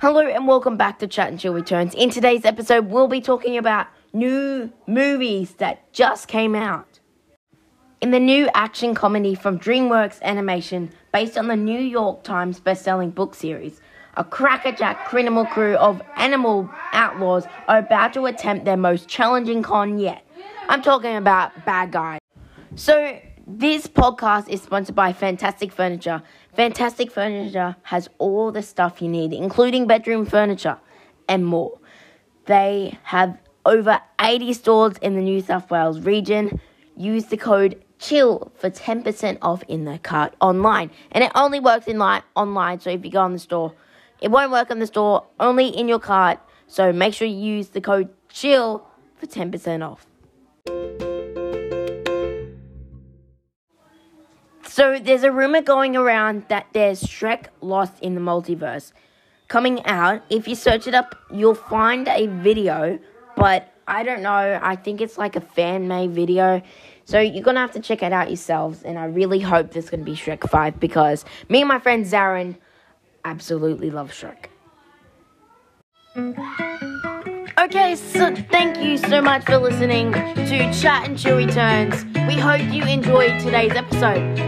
Hello and welcome back to Chat and Chill Returns. In today's episode, we'll be talking about new movies that just came out. In the new action comedy from DreamWorks Animation, based on the New York Times best-selling book series, a crackerjack criminal crew of animal outlaws are about to attempt their most challenging con yet. I'm talking about Bad Guys. So, this podcast is sponsored by Fantastic Furniture. Fantastic Furniture has all the stuff you need, including bedroom furniture and more. They have over 80 stores in the New South Wales region. Use the code CHILL for 10% off in the cart online. And it only works in line online, so if you go on the store, it won't work on the store, only in your cart. So make sure you use the code CHILL for 10% off. So there's a rumor going around that there's Shrek Lost in the Multiverse coming out. If you search it up, you'll find a video, but I don't know. I think it's like a fan made video. So you're gonna have to check it out yourselves. And I really hope there's gonna be Shrek 5 because me and my friend Zarin absolutely love Shrek. Okay, so thank you so much for listening to Chat and Chill Returns. We hope you enjoyed today's episode.